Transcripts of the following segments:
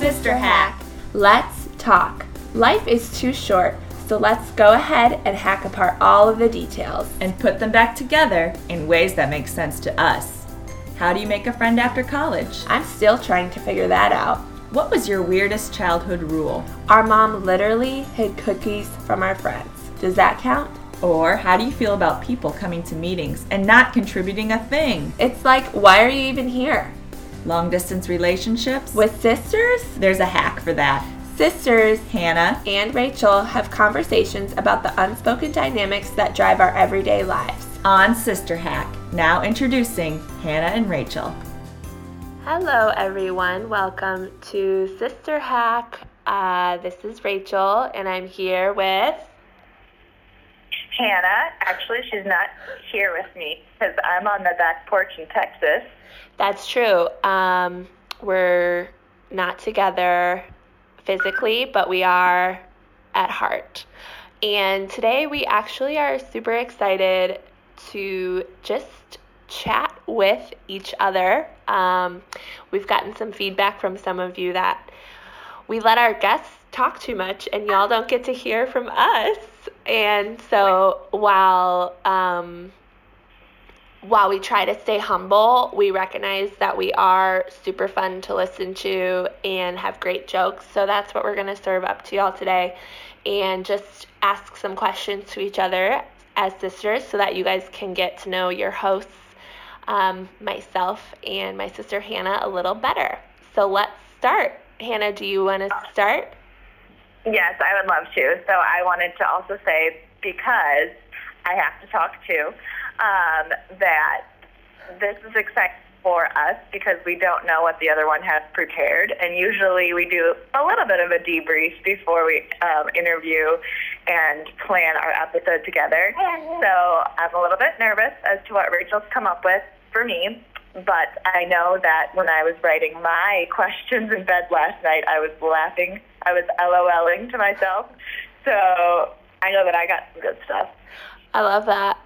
Sister Hack. Let's talk. Life is too short, so let's go ahead and hack apart all of the details. And put them back together in ways that make sense to us. How do you make a friend after college? I'm still trying to figure that out. What was your weirdest childhood rule? Our mom literally hid cookies from our friends. Does that count? Or how do you feel about people coming to meetings and not contributing a thing? It's like, why are you even here? Long distance relationships? With sisters? There's a hack for that. Sisters Hannah and Rachel have conversations about the unspoken dynamics that drive our everyday lives. on Sister Hack. Now introducing Hannah and Rachel. Hello, everyone. Welcome to Sister Hack. Uh, this is Rachel, and I'm here with. Hannah. Actually, she's not here with me because I'm on the back porch in Texas. That's true. Um, we're not together physically, but we are at heart. And today we actually are super excited to just chat with each other. Um, we've gotten some feedback from some of you that we let our guests talk too much and y'all don't get to hear from us. And so while um, while we try to stay humble, we recognize that we are super fun to listen to and have great jokes. So that's what we're going to serve up to y'all today and just ask some questions to each other as sisters so that you guys can get to know your hosts, um, myself, and my sister Hannah a little better. So let's start. Hannah, do you want to start? Yes, I would love to. So I wanted to also say because I have to talk to um, that this is exciting for us because we don't know what the other one has prepared, and usually we do a little bit of a debrief before we um, interview and plan our episode together. So I'm a little bit nervous as to what Rachel's come up with for me. But I know that when I was writing my questions in bed last night, I was laughing. I was LOLing to myself. So I know that I got some good stuff. I love that.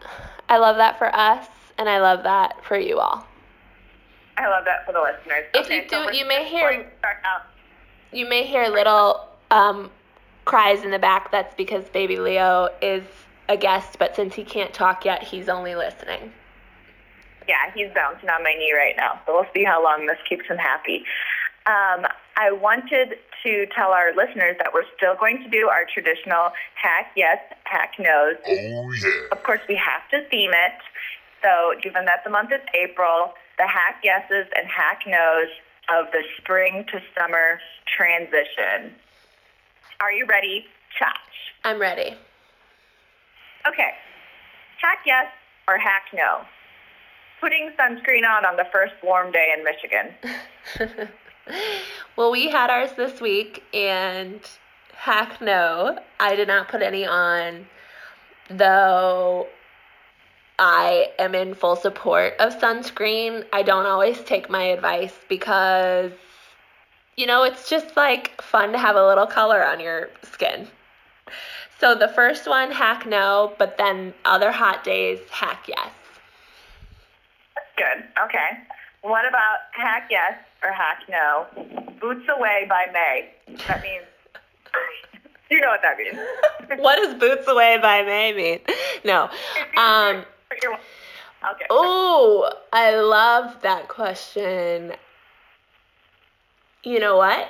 I love that for us, and I love that for you all. I love that for the listeners. If Okay, you do, we're- you may hear you may hear little um, cries in the back. That's because baby Leo is a guest, but since he can't talk yet, he's only listening. Yeah, he's bouncing on my knee right now. So we'll see how long this keeps him happy. Um, I wanted to tell our listeners that we're still going to do our traditional hack yes, hack no's. Oh yeah. Of course, we have to theme it. So given that the month is April, the hack yeses and hack no's of the spring to summer transition. Are you ready, Chach? I'm ready. Okay. Hack yes or hack no? Putting sunscreen on on the first warm day in Michigan. well, we had ours this week, and heck no, I did not put any on, though I am in full support of sunscreen. I don't always take my advice because, you know, it's just like fun to have a little color on your skin. So the first one, hack no, but then other hot days, hack yes. Good. Okay. What about hack yes or hack no? Boots away by May. That means you know what that means. what does boots away by May mean? No. Um, okay. oh, I love that question. You know what?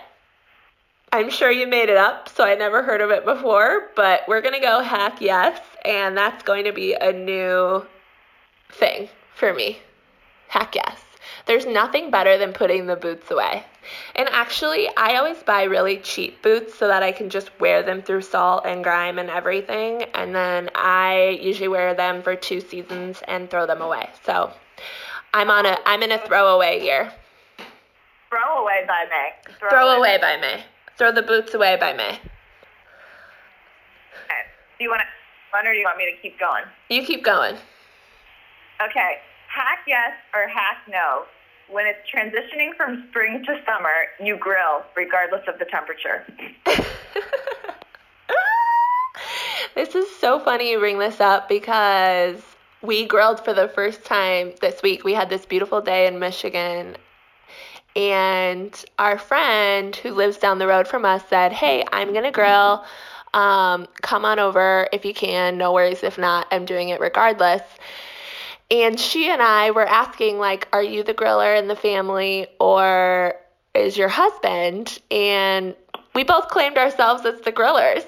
I'm sure you made it up, so I never heard of it before, but we're going to go hack yes, and that's going to be a new thing for me. Hack yes. There's nothing better than putting the boots away. And actually, I always buy really cheap boots so that I can just wear them through salt and grime and everything. And then I usually wear them for two seasons and throw them away. So I'm on a I'm in a throwaway year. Throw away by May. Throw away by May. Throw the boots away by May. Okay. Do you want to run or do you want me to keep going? You keep going. Okay. Hack yes or hack no. When it's transitioning from spring to summer, you grill regardless of the temperature. this is so funny you bring this up because we grilled for the first time this week. We had this beautiful day in Michigan And our friend who lives down the road from us said, Hey, I'm going to grill. Um, come on over if you can. No worries if not. I'm doing it regardless. And she and I were asking, like, are you the griller in the family or is your husband? And we both claimed ourselves as the grillers.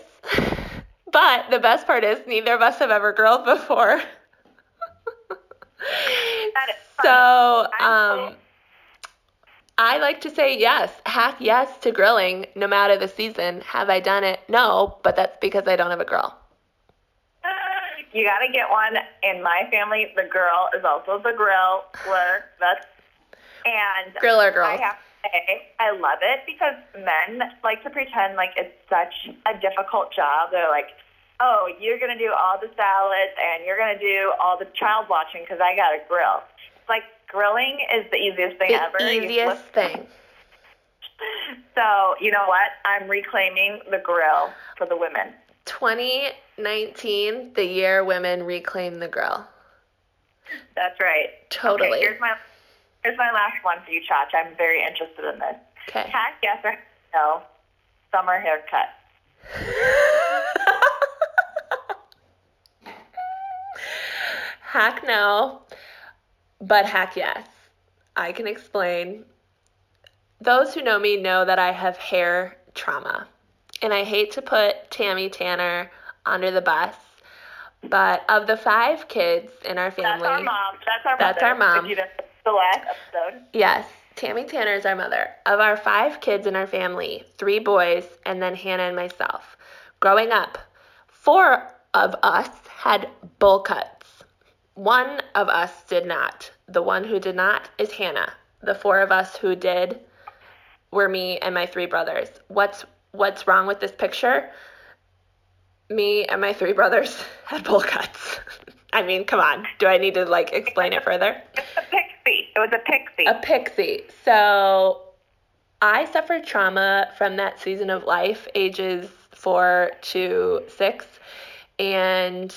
but the best part is neither of us have ever grilled before. so, um, I like to say yes, hack yes to grilling no matter the season. Have I done it? No, but that's because I don't have a grill. You got to get one. In my family, the girl is also the griller. That's and griller girl. I have to say, I love it because men like to pretend like it's such a difficult job. They're like, oh, you're gonna do all the salads and you're gonna do all the child watching because I got a grill. It's like grilling is the easiest thing ever. the ever. Easiest thing. So you know what? I'm reclaiming the grill for the women. 2019, the year women reclaim the grill. That's right. Totally. Okay, here's my here's my last one for you, Chach. I'm very interested in this. Okay. Hack yes or no summer haircut. hack no, but hack yes. I can explain. Those who know me know that I have hair trauma. And I hate to put Tammy Tanner under the bus, but of the five kids in our family, That's our mom. That's our mom. That's mother. our mom. If you missed the last episode. Yes, Tammy Tanner is our mother. Of our five kids in our family, three boys, and then Hannah and myself. Growing up, four of us had bowl cuts. One of us did not. The one who did not is Hannah. The four of us who did were me and my three brothers. What's what's wrong with this picture? Me and my three brothers had bowl cuts. I mean, come on. Do I need to like explain it further? It's a pixie. It was a pixie. A pixie. So I suffered trauma from that season of life, ages four to six. And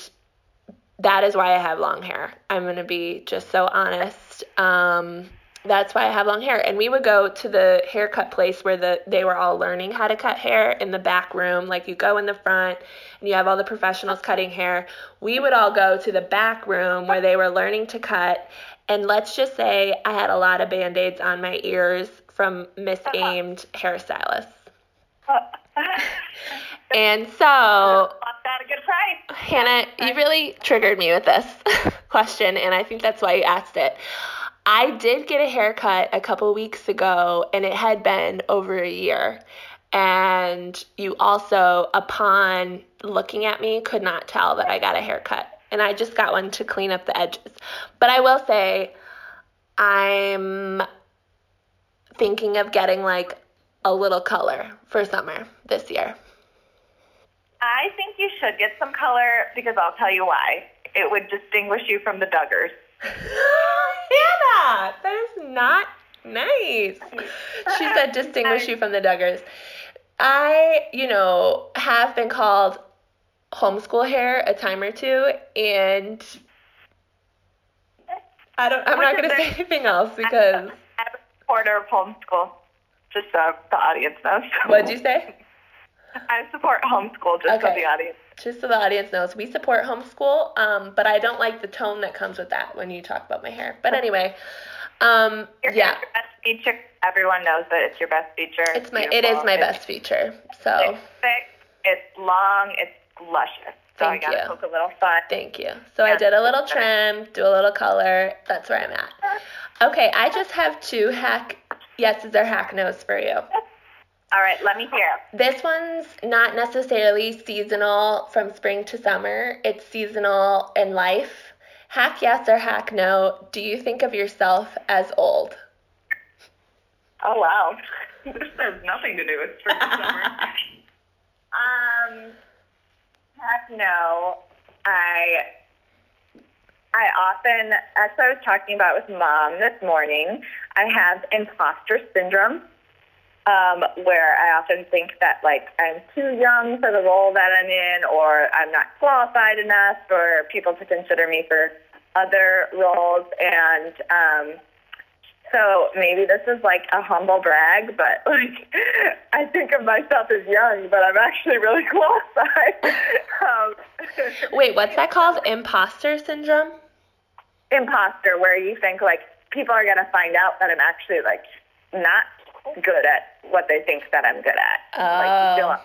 that is why I have long hair. I'm going to be just so honest. Um, that's why I have long hair. And we would go to the haircut place where the they were all learning how to cut hair in the back room. Like you go in the front and you have all the professionals cutting hair. We would all go to the back room where they were learning to cut. And let's just say I had a lot of band-aids on my ears from misaimed hairstylists. And so, got a good price. Hannah, you really triggered me with this question, and I think that's why you asked it. I did get a haircut a couple weeks ago, and it had been over a year. And you also, upon looking at me, could not tell that I got a haircut. And I just got one to clean up the edges. But I will say, I'm thinking of getting like a little color for summer this year. I think you should get some color because I'll tell you why. It would distinguish you from the Duggars. Hannah, that is not nice. She said distinguish you from the Duggars. I, you know, have been called homeschool hair a time or two, and I don't. I'm Which not going to say anything else because. I'm a supporter of homeschool, just so the audience knows. What'd you say? I support homeschool, just so the audience. Just so the audience knows, we support homeschool, um, but I don't like the tone that comes with that when you talk about my hair. But anyway, um, Your yeah, your best feature. Everyone knows that it's your best feature. it's my it beautiful. is my It's best feature. So It's thick. It's long. It's luscious. So Thank I gotta you. poke a little fun. Thank you. So I did a little trim, do a little color. That's where I'm at. Okay, I just have two hack yeses or hack no's for you. All right, let me hear. This one's not necessarily seasonal from spring to summer. It's seasonal in life. Hack yes or hack no. Do you think of yourself as old? Oh wow, this has nothing to do with spring and summer. um, heck no. I I often, as I was talking about with mom this morning, I have imposter syndrome, um, where I often think that like I'm too young for the role that I'm in, or I'm not qualified enough for people to consider me for other roles, and um, So maybe this is like a humble brag, but like I think of myself as young, but I'm actually really qualified. um, Wait, what's that called? Imposter syndrome? imposter, where you think like people are gonna find out that I'm actually like not good at what they think that I'm good at. Like you feel Oh. like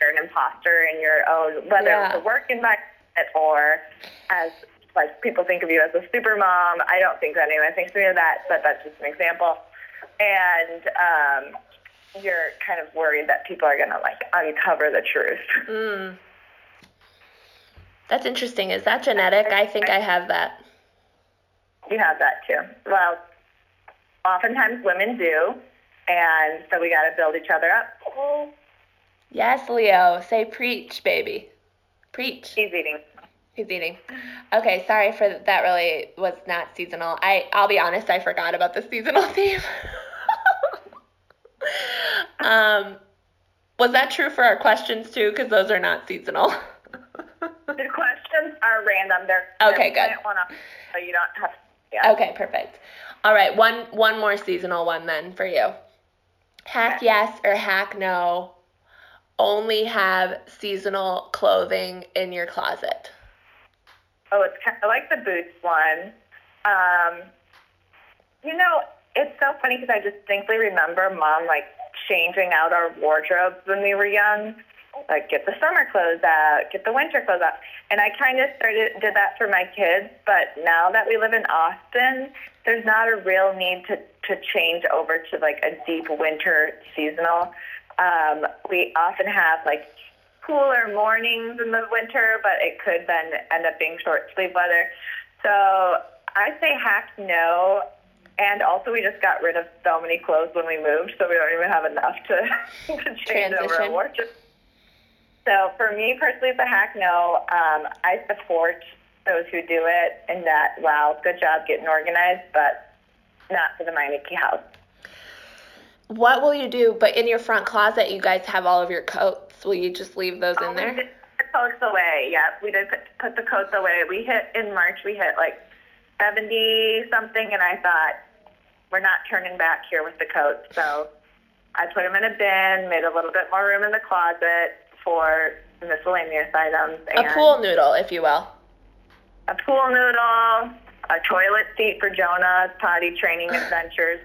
you're an imposter in your own, whether Yeah. it's a work environment or as like people think of you as a super mom. I don't think that anyone thinks of me as that, but that's just an example. And um, you're kind of worried that people are gonna like uncover the truth. Mm. That's interesting. Is that genetic? I think I have that. You have that too. Well, oftentimes women do, and so we got to build each other up. Yes, Leo. Say preach, baby. Preach. He's eating. He's eating. Okay, sorry for that. Really was not seasonal. I I'll be honest. I forgot about the seasonal theme. um, was that true for our questions too? Because those are not seasonal. The questions are random. They're Okay, they're good. Up, so you don't have. To, Yeah. okay, perfect. All right, one one more seasonal one then for you. Hack yes or hack no. Only have seasonal clothing in your closet. Oh, it's kind of like the boots one. Um, you know, it's so funny because I distinctly remember mom like changing out our wardrobes when we were young. Like get the summer clothes out, get the winter clothes out, and I kind of started did that for my kids. But now that we live in Austin, there's not a real need to to change over to like a deep winter seasonal. Um, we often have like cooler mornings in the winter, but it could then end up being short sleeve weather. So I say hack no. And also, we just got rid of so many clothes when we moved, so we don't even have enough to, to change over Transition. a wardrobe. So for me personally, a hack no. Um, I support those who do it, and that wow, good job getting organized, but not for the Meineke house. What will you do? But in your front closet, you guys have all of your coats. Will you just leave those in Oh, We there? did put the coats away. Yeah, we did put, put the coats away. We hit in March. We hit like seventy something, and I thought we're not turning back here with the coats. So I put them in a bin, made a little bit more room in the closet for miscellaneous items. A pool noodle, if you will. a pool noodle, a toilet seat for Jonah's potty training adventures.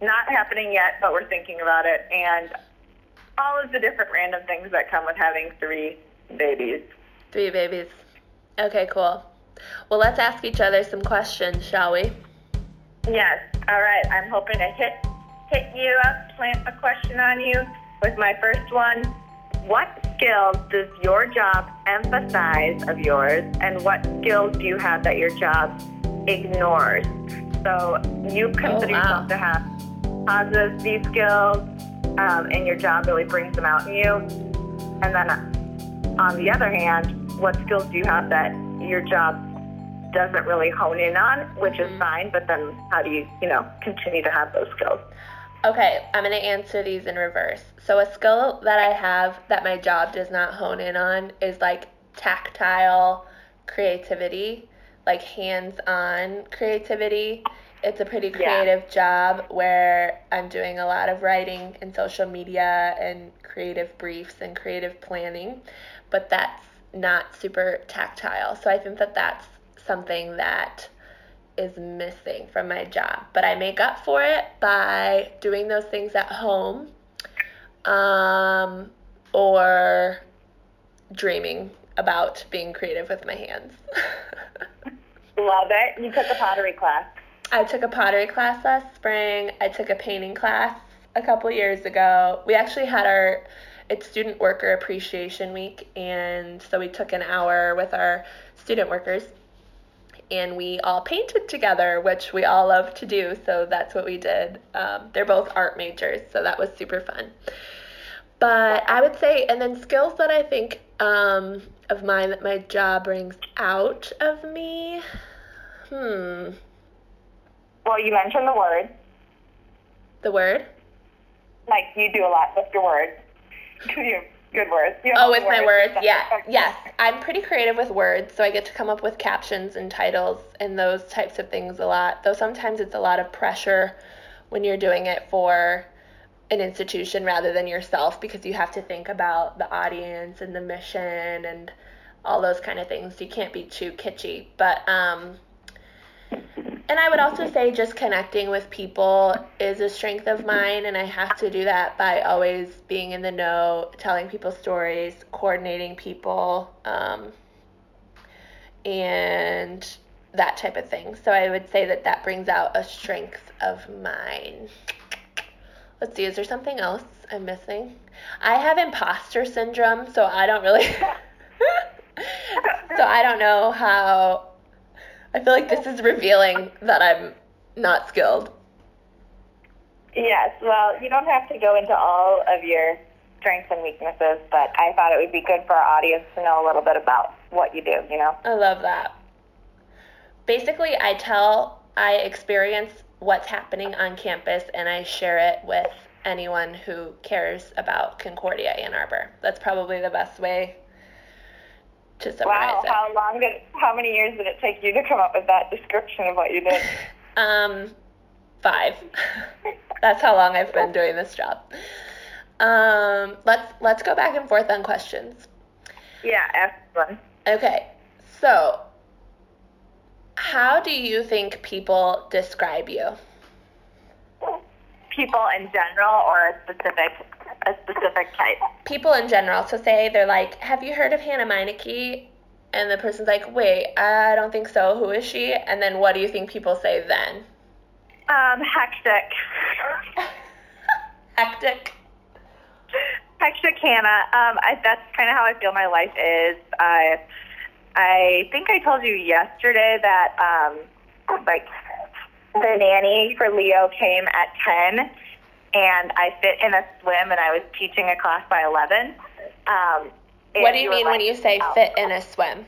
Not happening yet, but we're thinking about it, and all of the different random things that come with having three babies. Three babies. Okay, cool. Well, let's ask each other some questions, shall we? Yes. All right. I'm hoping to hit hit you up, plant a question on you with my first one. What skills does your job emphasize of yours, and what skills do you have that your job ignores? So you consider wow. yourself to have positive these skills, um, and your job really brings them out in you. And then on the other hand, what skills do you have that your job doesn't really hone in on, which is fine, but then how do you, you know, continue to have those skills? Okay, I'm going to answer these in reverse. So, a skill that I have that my job does not hone in on is like tactile creativity, like hands on creativity. It's a pretty Yeah. creative job where I'm doing a lot of writing and social media and creative briefs and creative planning, but that's not super tactile. So, I think that that's something that is missing from my job. But I make up for it by doing those things at home um, or dreaming about being creative with my hands. Love it. You took a pottery class. I took a pottery class last spring. I took a painting class a couple years ago. We actually had our it's student worker appreciation week and so we took an hour with our student workers and we all painted together, which we all love to do. So that's what we did. Um, they're both art majors, so that was super fun. But I would say, and then skills that I think um, of mine that my job brings out of me. Hmm, Well, you mentioned the word. the word. Like you do a lot with your words. Good words. Oh, with my words. words, yeah, yes. I'm pretty creative with words, so I get to come up with captions and titles and those types of things a lot. Though sometimes it's a lot of pressure when you're doing it for an institution rather than yourself because you have to think about the audience and the mission and all those kind of things. You can't be too kitschy, but um and I would also say just connecting with people is a strength of mine, and I have to do that by always being in the know, telling people stories, coordinating people, um, and that type of thing. So I would say that that brings out a strength of mine. Let's see, is there something else I'm missing? I have imposter syndrome, so I don't really. so I don't know how. I feel like this is revealing that I'm not skilled. Yes, well, you don't have to go into all of your strengths and weaknesses, but I thought it would be good for our audience to know a little bit about what you do, you know? I love that. Basically, I tell, I experience what's happening on campus and I share it with anyone who cares about Concordia Ann Arbor. That's probably the best way to summarize Wow, it. how long did, how many years did it take you to come up with that description of what you did? Um, five. That's how long I've been doing this job. Um, let's let's go back and forth on questions. yeah, excellent. Okay, so how do you think people describe you? People in general or a specific, a specific type? People in general. So say they're like, "Have you heard of Hannah Meineke?" And the person's like, "Wait, I don't think so. Who is she?" And then what do you think people say then? Um, hectic. Hectic. Hectic Hannah. Um, I, that's kind of how I feel my life is. I, I think I told you yesterday that um, like the nanny for Leo came at ten, and I fit in a swim, and I was teaching a class by eleven. Um, What do you mean when you say oh. fit in a swim?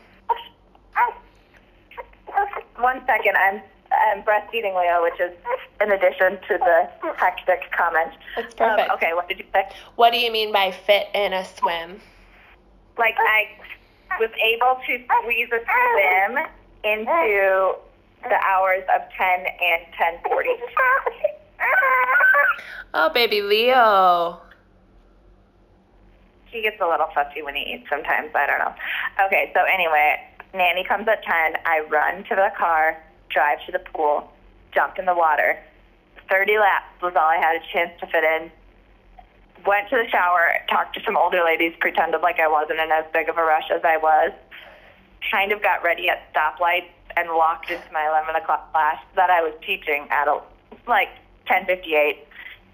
One second, I'm I'm breastfeeding Leo, which is in addition to the hectic comment. That's Um, perfect. okay, what did you say? What do you mean by fit in a swim? like I was able to squeeze a swim into the hours of 10 and 10:40. Oh, baby Leo. he gets a little fussy when he eats sometimes. I don't know. Okay, so anyway, nanny comes at 10. I run to the car, drive to the pool, jump in the water. 30 laps was all I had a chance to fit in. Went to the shower, talked to some older ladies, pretended like I wasn't in as big of a rush as I was. Kind of got ready at stoplights and walked into my 11 o'clock class that I was teaching at a, like 10:58,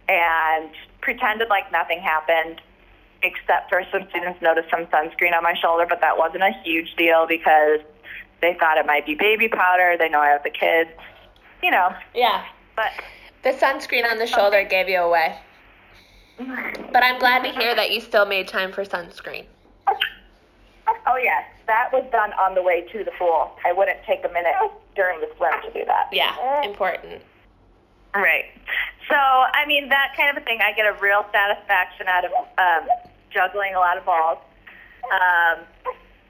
and pretended like nothing happened except for some students noticed some sunscreen on my shoulder, but that wasn't a huge deal because they thought it might be baby powder. They know I have the kids, you know. Yeah. But The sunscreen on the shoulder gave you away. But I'm glad to hear that you still made time for sunscreen. Oh yes, that was done on the way to the pool. I wouldn't take a minute during the swim to do that. Yeah, important. Right. So, I mean, that kind of a thing, I get a real satisfaction out of um, juggling a lot of balls. Um,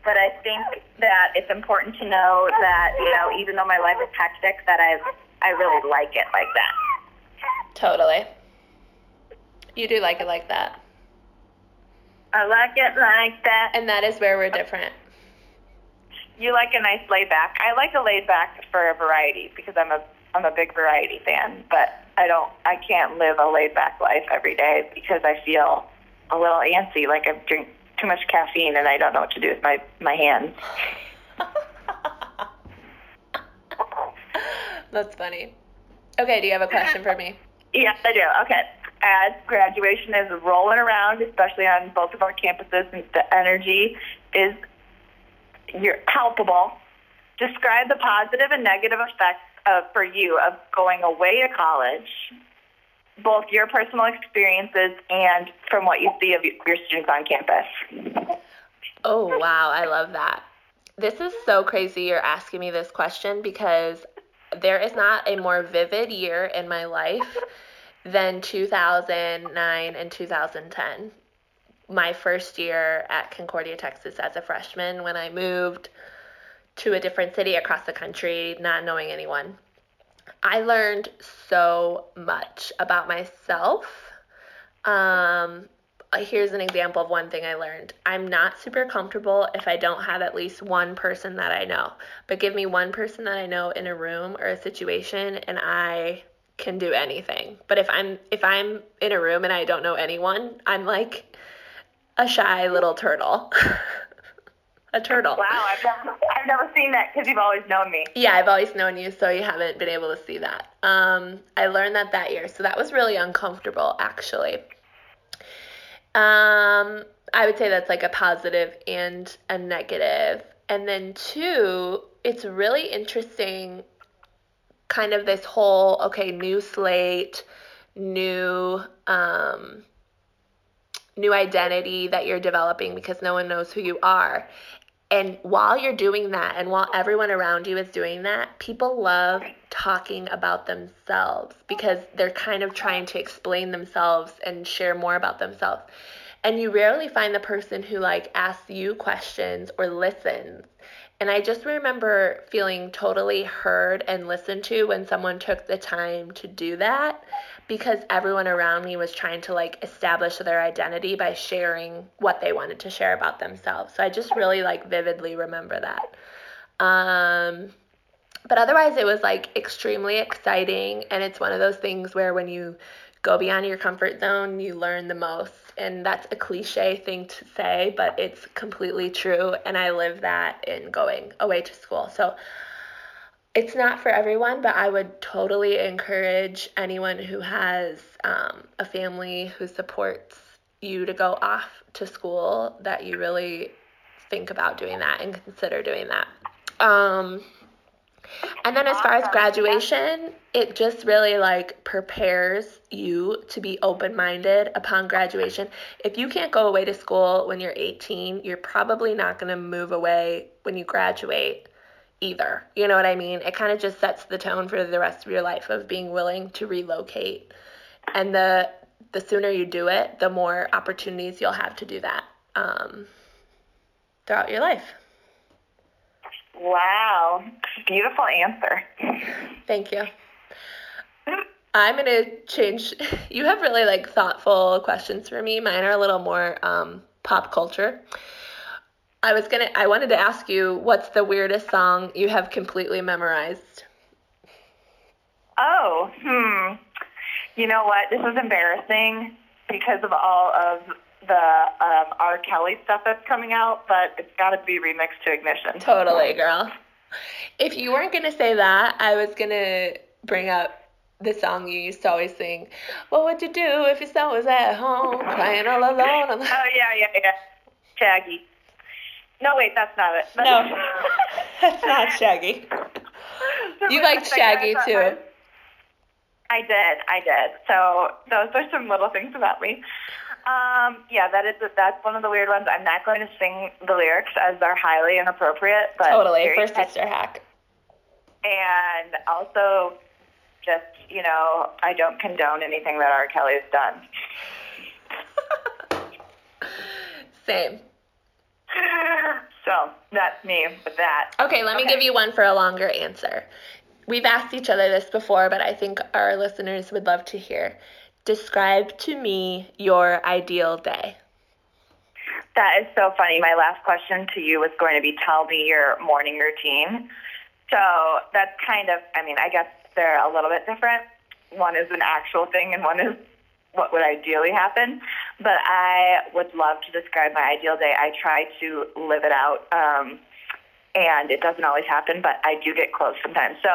but I think that it's important to know that, you know, even though my life is hectic, that I I really like it like that. Totally. You do like it like that. I like it like that. And that is where we're different. You like a nice laid back. I like a laid back for a variety because I'm a I'm a big variety fan, but I don't I can't live a laid back life every day because I feel a little antsy, like I drink too much caffeine and I don't know what to do with my my hands. That's funny. Okay, do you have a question for me? Yes, I do. Okay. As graduation is rolling around, especially on both of our campuses, the energy is you're palpable. Describe the positive and negative effects of, for you of going away to college, both your personal experiences and from what you see of your students on campus. Oh, wow, I love that. This is so crazy you're asking me this question because there is not a more vivid year in my life than 2009 and 2010. my first year at Concordia, Texas as a freshman when I moved to a different city across the country, not knowing anyone. I learned so much about myself. Um, here's an example of one thing I learned. I'm not super comfortable if I don't have at least one person that I know. But give me one person that I know in a room or a situation and I can do anything. But if I'm if I'm in a room and I don't know anyone, I'm like a shy little turtle. a turtle. Wow, I've never, I've never seen that because you've always known me. Yeah, I've always known you, so you haven't been able to see that. Um, I learned that that year, so that was really uncomfortable, actually. Um, I would say that's like a positive and a negative. And then two, it's really interesting kind of this whole okay, new slate, new um new identity that you're developing because no one knows who you are. And while you're doing that, and while everyone around you is doing that, people love talking about themselves because they're kind of trying to explain themselves and share more about themselves. And you rarely find the person who like asks you questions or listens. And I just remember feeling totally heard and listened to when someone took the time to do that because everyone around me was trying to like establish their identity by sharing what they wanted to share about themselves. So I just really like vividly remember that. Um, but otherwise, it was like extremely exciting. And it's one of those things where when you go beyond your comfort zone, you learn the most. And that's a cliche thing to say, but it's completely true. And I live that in going away to school. So it's not for everyone, but I would totally encourage anyone who has um, a family who supports you to go off to school that you really think about doing that and consider doing that. Um, and then as far as graduation, it just really like prepares you to be open-minded upon graduation. If you can't go away to school when you're 18, you're probably not going to move away when you graduate either. You know what I mean? It kind of just sets the tone for the rest of your life of being willing to relocate. And the the sooner you do it, the more opportunities you'll have to do that um, throughout your life. Wow. Beautiful answer. Thank you. I'm going to change. You have really like thoughtful questions for me. Mine are a little more um, pop culture. I was gonna. I wanted to ask you, what's the weirdest song you have completely memorized? Oh, hmm. You know what? This is embarrassing because of all of the um, R. Kelly stuff that's coming out, but it's got to be Remix to Ignition. Totally, girl. If you weren't gonna say that, I was gonna bring up the song you used to always sing. What would you do if your son was at home crying all alone? oh yeah, yeah, yeah. Shaggy. No, wait, that's not it. That's no, that's not Shaggy. You liked Shaggy too. I did, I did. So those are some little things about me. Um, yeah, that is that's one of the weird ones. I'm not going to sing the lyrics as they're highly inappropriate, but totally for sister hack. And also, just you know, I don't condone anything that R. Kelly has done. Same. So that's me with that. Okay, let me give you one for a longer answer. We've asked each other this before, but I think our listeners would love to hear. Describe to me your ideal day. That is so funny. My last question to you was going to be tell me your morning routine. So that's kind of, I mean, I guess they're a little bit different. One is an actual thing and one is what would ideally happen. But I would love to describe my ideal day. I try to live it out, um, and it doesn't always happen, but I do get close sometimes. So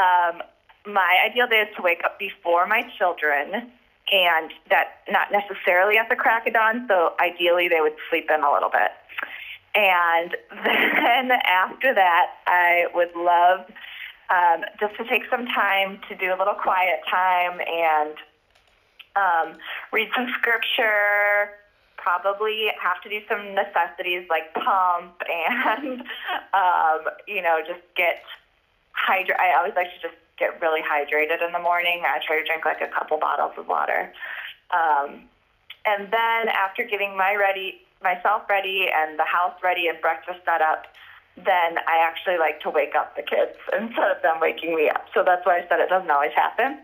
um, my ideal day is to wake up before my children, and that not necessarily at the crack of dawn. So ideally, they would sleep in a little bit. And then after that, I would love um, just to take some time to do a little quiet time and um, read some scripture, probably have to do some necessities like pump and, um, you know, just get hydra. I always like to just get really hydrated in the morning. I try to drink like a couple bottles of water. Um, And then after getting my ready, myself ready and the house ready and breakfast set up, then I actually like to wake up the kids instead of them waking me up. So that's why I said it doesn't always happen.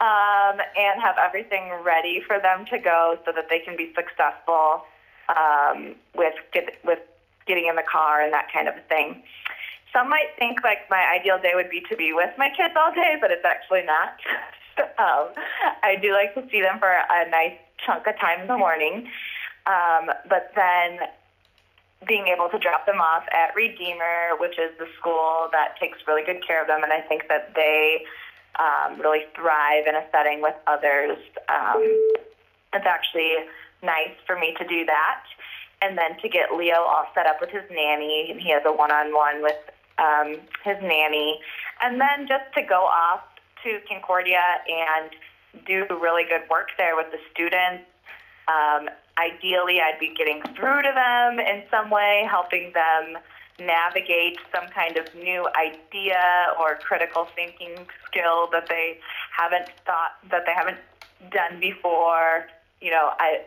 Um, and have everything ready for them to go so that they can be successful um, with get, with getting in the car and that kind of thing. Some might think like my ideal day would be to be with my kids all day, but it's actually not. um, I do like to see them for a nice chunk of time in the morning. Um, but then being able to drop them off at Redeemer, which is the school that takes really good care of them, and I think that they um, really thrive in a setting with others. Um, it's actually nice for me to do that. And then to get Leo all set up with his nanny, and he has a one-on-one with um, his nanny. And then just to go off to Concordia and do really good work there with the students. Um, ideally, I'd be getting through to them in some way, helping them navigate some kind of new idea or critical thinking skill that they haven't thought that they haven't done before. You know, I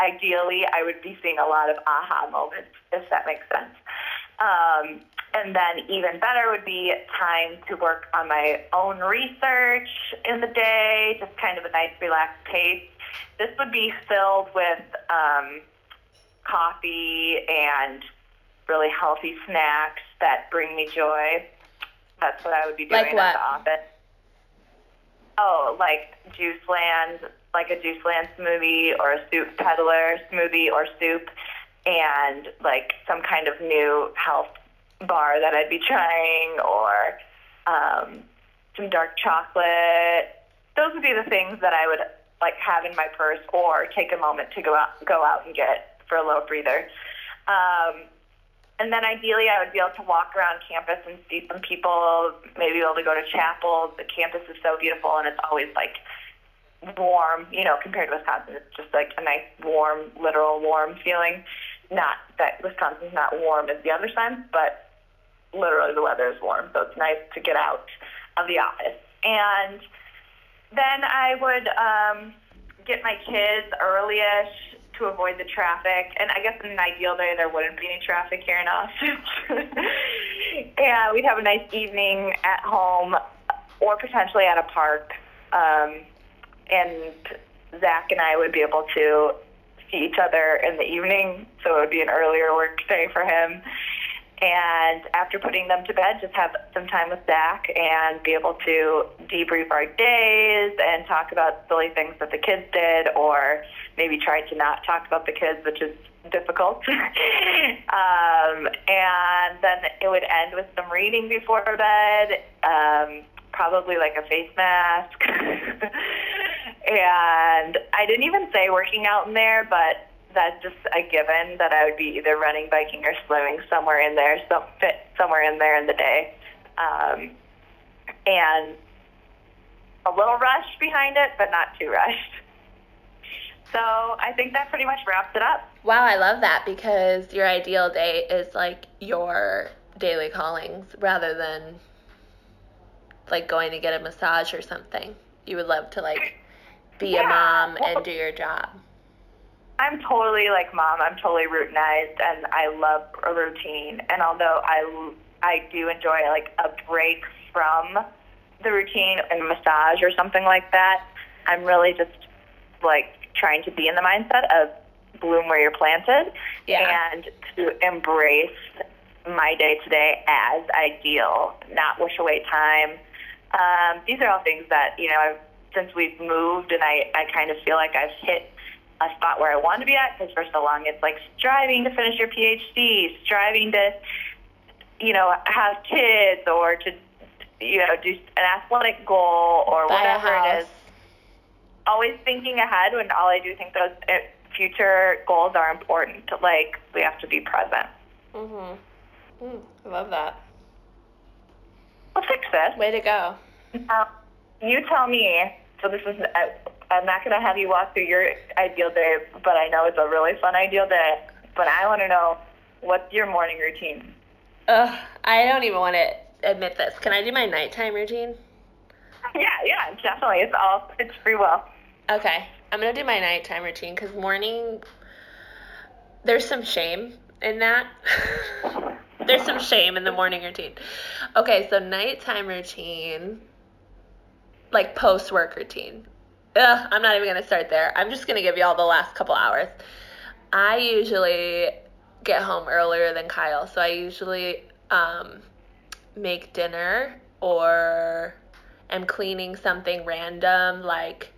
ideally I would be seeing a lot of aha moments, if that makes sense. Um, and then even better would be time to work on my own research in the day, just kind of a nice relaxed pace. This would be filled with um, coffee and really healthy snacks that bring me joy. That's what I would be doing Like at the office. Oh, like Juice Land, like a Juice Land smoothie or a soup peddler smoothie or soup, and like some kind of new health bar that I'd be trying, or um, some dark chocolate. Those would be the things that I would like have in my purse, or take a moment to go out go out and get for a little breather. Um, and then ideally, I would be able to walk around campus and see some people, maybe be able to go to chapel. The campus is so beautiful, and it's always like warm, you know, compared to Wisconsin. It's just like a nice, warm, literal warm feeling. Not that Wisconsin's not warm in the other sense, but literally the weather is warm, so it's nice to get out of the office. And then I would um, get my kids early-ish to avoid the traffic. And I guess in an ideal day, there wouldn't be any traffic here in Austin. and we'd have a nice evening at home or potentially at a park. Um, and Zach and I would be able to see each other in the evening, so it would be an earlier work day for him. And after putting them to bed, just have some time with Zach and be able to debrief our days and talk about silly things that the kids did, or maybe try to not talk about the kids, which is difficult. um, and then it would end with some reading before bed, um, probably like a face mask. and I didn't even say working out in there, but that's just a given that I would be either running, biking, or swimming somewhere in there, some fit somewhere in there in the day, um, and a little rush behind it, but not too rushed. So I think that pretty much wraps it up. Wow, I love that because your ideal day is like your daily callings rather than like going to get a massage or something. You would love to like be a mom well- and do your job. I'm totally like mom. I'm totally routinized, and I love a routine. And although I I do enjoy like a break from the routine and a massage or something like that, I'm really just like trying to be in the mindset of bloom where you're planted Yeah. and to embrace my day to day as ideal, not wish away time. Um, these are all things that you know. I've, since we've moved, and I I kind of feel like I've hit a spot where I want to be at because for so long it's like striving to finish your PhD, striving to, you know, have kids or to, you know, do an athletic goal or Buy whatever it is. Always thinking ahead when all I do think those uh, future goals are important. Like we have to be present. Mhm. Mm, I love that. We'll fix this. Way to go. Now, you tell me. So this is. I, I'm not going to have you walk through your ideal day, but I know it's a really fun ideal day. But I want to know what's your morning routine. Ugh, I don't even want to admit this. Can I do my nighttime routine? Yeah, yeah, definitely. It's all it's free will. Okay. I'm gonna do my nighttime routine because morning. There's some shame in that. there's some shame in the morning routine. Okay, so nighttime routine, like post work routine. Ugh, I'm not even gonna start there. I'm just gonna give you all the last couple hours. I usually get home earlier than Kyle, so I usually um, make dinner or am cleaning something random like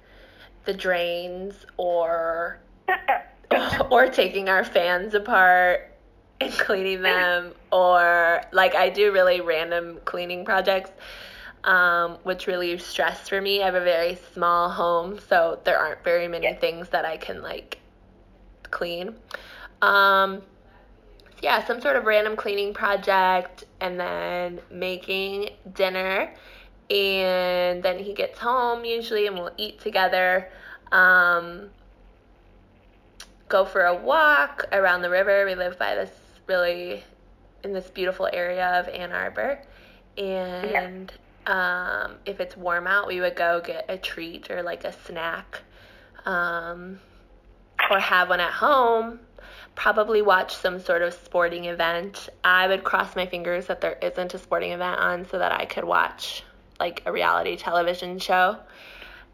the drains or or taking our fans apart and cleaning them or like I do really random cleaning projects um, which relieve stress for me. I have a very small home, so there aren't very many Yeah. things that I can like clean. Um, yeah, some sort of random cleaning project and then making dinner. And then he gets home usually and we'll eat together. Um, go for a walk around the river. We live by this really in this beautiful area of Ann Arbor. And um, if it's warm out, we would go get a treat or like a snack. Um, or have one at home. Probably watch some sort of sporting event. I would cross my fingers that there isn't a sporting event on so that I could watch like a reality television show.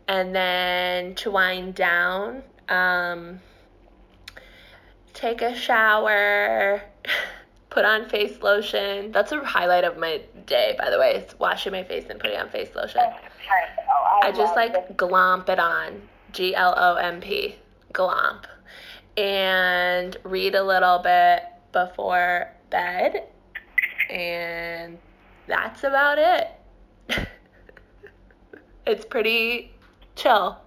And then to wind down, um, take a shower, put on face lotion. That's a highlight of my day, by the way, is washing my face and putting on face lotion. Oh, I just like glomp it on. G L O M P. Glomp. And read a little bit before bed. And that's about it. it's pretty chill.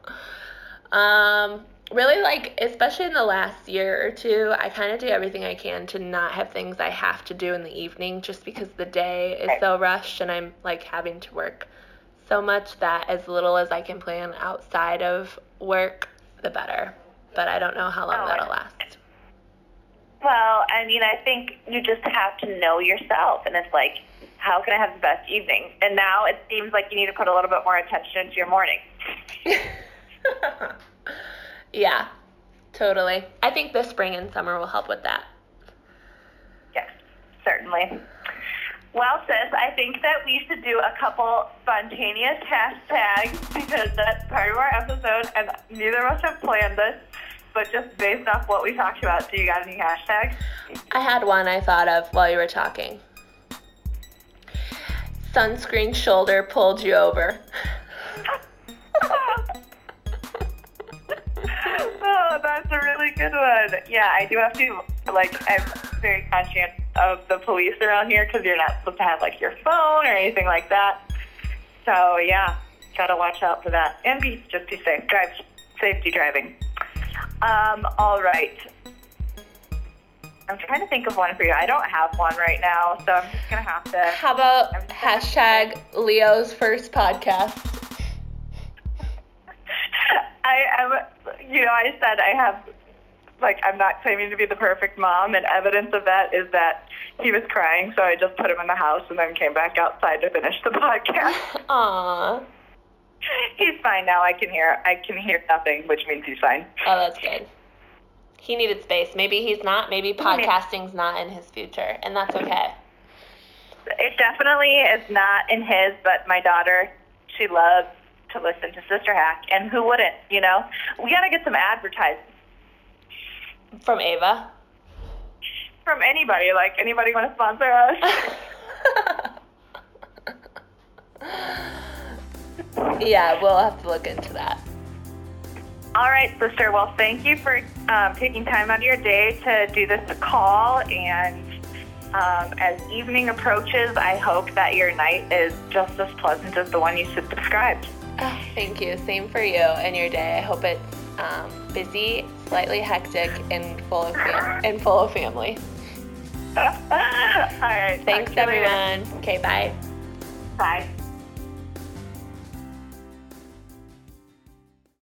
Um, really like especially in the last year or two, I kind of do everything I can to not have things I have to do in the evening just because the day is Right. so rushed and I'm like having to work so much that as little as I can plan outside of work, the better. But I don't know how long Oh, that'll last. Well, I mean, I think you just have to know yourself, and it's like, how can I have the best evening? And now it seems like you need to put a little bit more attention into your morning. yeah, totally. I think the spring and summer will help with that. Yes, certainly. Well, sis, I think that we should do a couple spontaneous hashtags because that's part of our episode, and neither of us have planned this. But just based off what we talked about, do you got any hashtags? I had one I thought of while you were talking. Sunscreen shoulder pulled you over. That's a really good one. Yeah, I do have to, like, I'm very conscious of the police around here because you're not supposed to have, like, your phone or anything like that. So, yeah, gotta watch out for that. And be, just be safe. Drive, safety driving. Um, all right. I'm trying to think of one for you. I don't have one right now, so I'm just gonna have to. How about hashtag Leo's first podcast? I am, you know, I said I have, like, I'm not claiming to be the perfect mom, and evidence of that is that he was crying, so I just put him in the house and then came back outside to finish the podcast. Aw. he's fine now. I can hear, I can hear nothing, which means he's fine. Oh, that's good. He needed space. Maybe he's not. Maybe podcasting's not in his future, and that's okay. It definitely is not in his, but my daughter, she loves to listen to Sister Hack, and who wouldn't? You know, we got to get some advertising From Ava. from anybody. Like anybody want to sponsor us? yeah, we'll have to look into that. All right, sister. Well, thank you for um, taking time out of your day to do this call. And um, as evening approaches, I hope that your night is just as pleasant as the one you subscribed. Oh, thank you. Same for you and your day. I hope it's um, busy, slightly hectic, and full of fam- and full of family. All right. Thanks, later. everyone. Okay, bye. Bye.